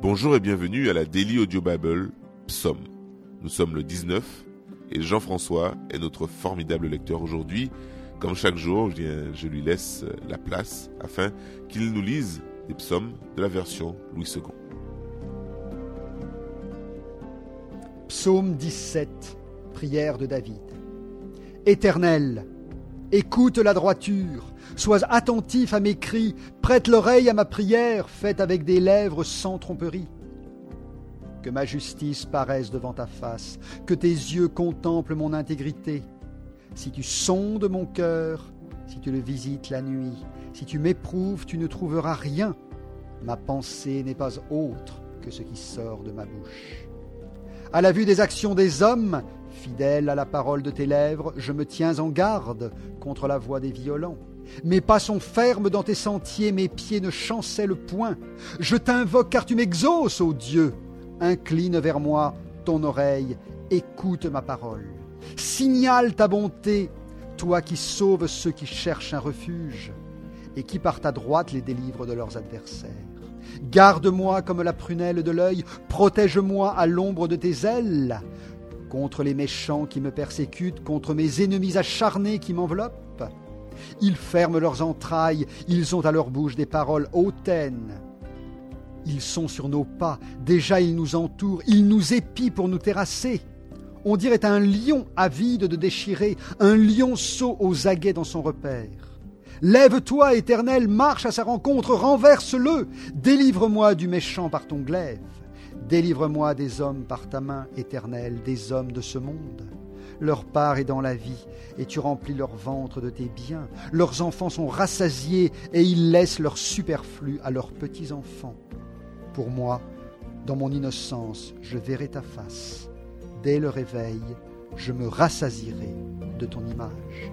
Bonjour et bienvenue à la Daily Audio Bible Psaume. Nous sommes le 19 et Jean-François est notre formidable lecteur aujourd'hui. Comme chaque jour, je lui laisse la place afin qu'il nous lise des psaumes de la version Louis II. Psaume 17, prière de David. Éternel, écoute la droiture, sois attentif à mes cris, prête l'oreille à ma prière, faite avec des lèvres sans tromperie. Que ma justice paraisse devant ta face, que tes yeux contemplent mon intégrité. Si tu sondes mon cœur, si tu le visites la nuit, si tu m'éprouves, tu ne trouveras rien. Ma pensée n'est pas autre que ce qui sort de ma bouche. À la vue des actions des hommes, fidèle à la parole de tes lèvres, je me tiens en garde contre la voix des violents. Mes pas sont fermes dans tes sentiers, mes pieds ne chancellent point. Je t'invoque car tu m'exauces, ô Dieu. Incline vers moi ton oreille, écoute ma parole. Signale ta bonté, toi qui sauves ceux qui cherchent un refuge, et qui par ta droite les délivre de leurs adversaires. Garde-moi comme la prunelle de l'œil, protège-moi à l'ombre de tes ailes, contre les méchants qui me persécutent, contre mes ennemis acharnés qui m'enveloppent. Ils ferment leurs entrailles, ils ont à leur bouche des paroles hautaines. Ils sont sur nos pas, déjà ils nous entourent, ils nous épient pour nous terrasser. On dirait un lion avide de déchirer, un lionceau aux aguets dans son repère. Lève-toi, Éternel, marche à sa rencontre, renverse-le, délivre-moi du méchant par ton glaive, délivre-moi des hommes par ta main, Éternel, des hommes de ce monde. Leur part est dans la vie, et tu remplis leur ventre de tes biens. Leurs enfants sont rassasiés, et ils laissent leur superflu à leurs petits-enfants. Pour moi, dans mon innocence, je verrai ta face. Dès le réveil, je me rassasierai de ton image.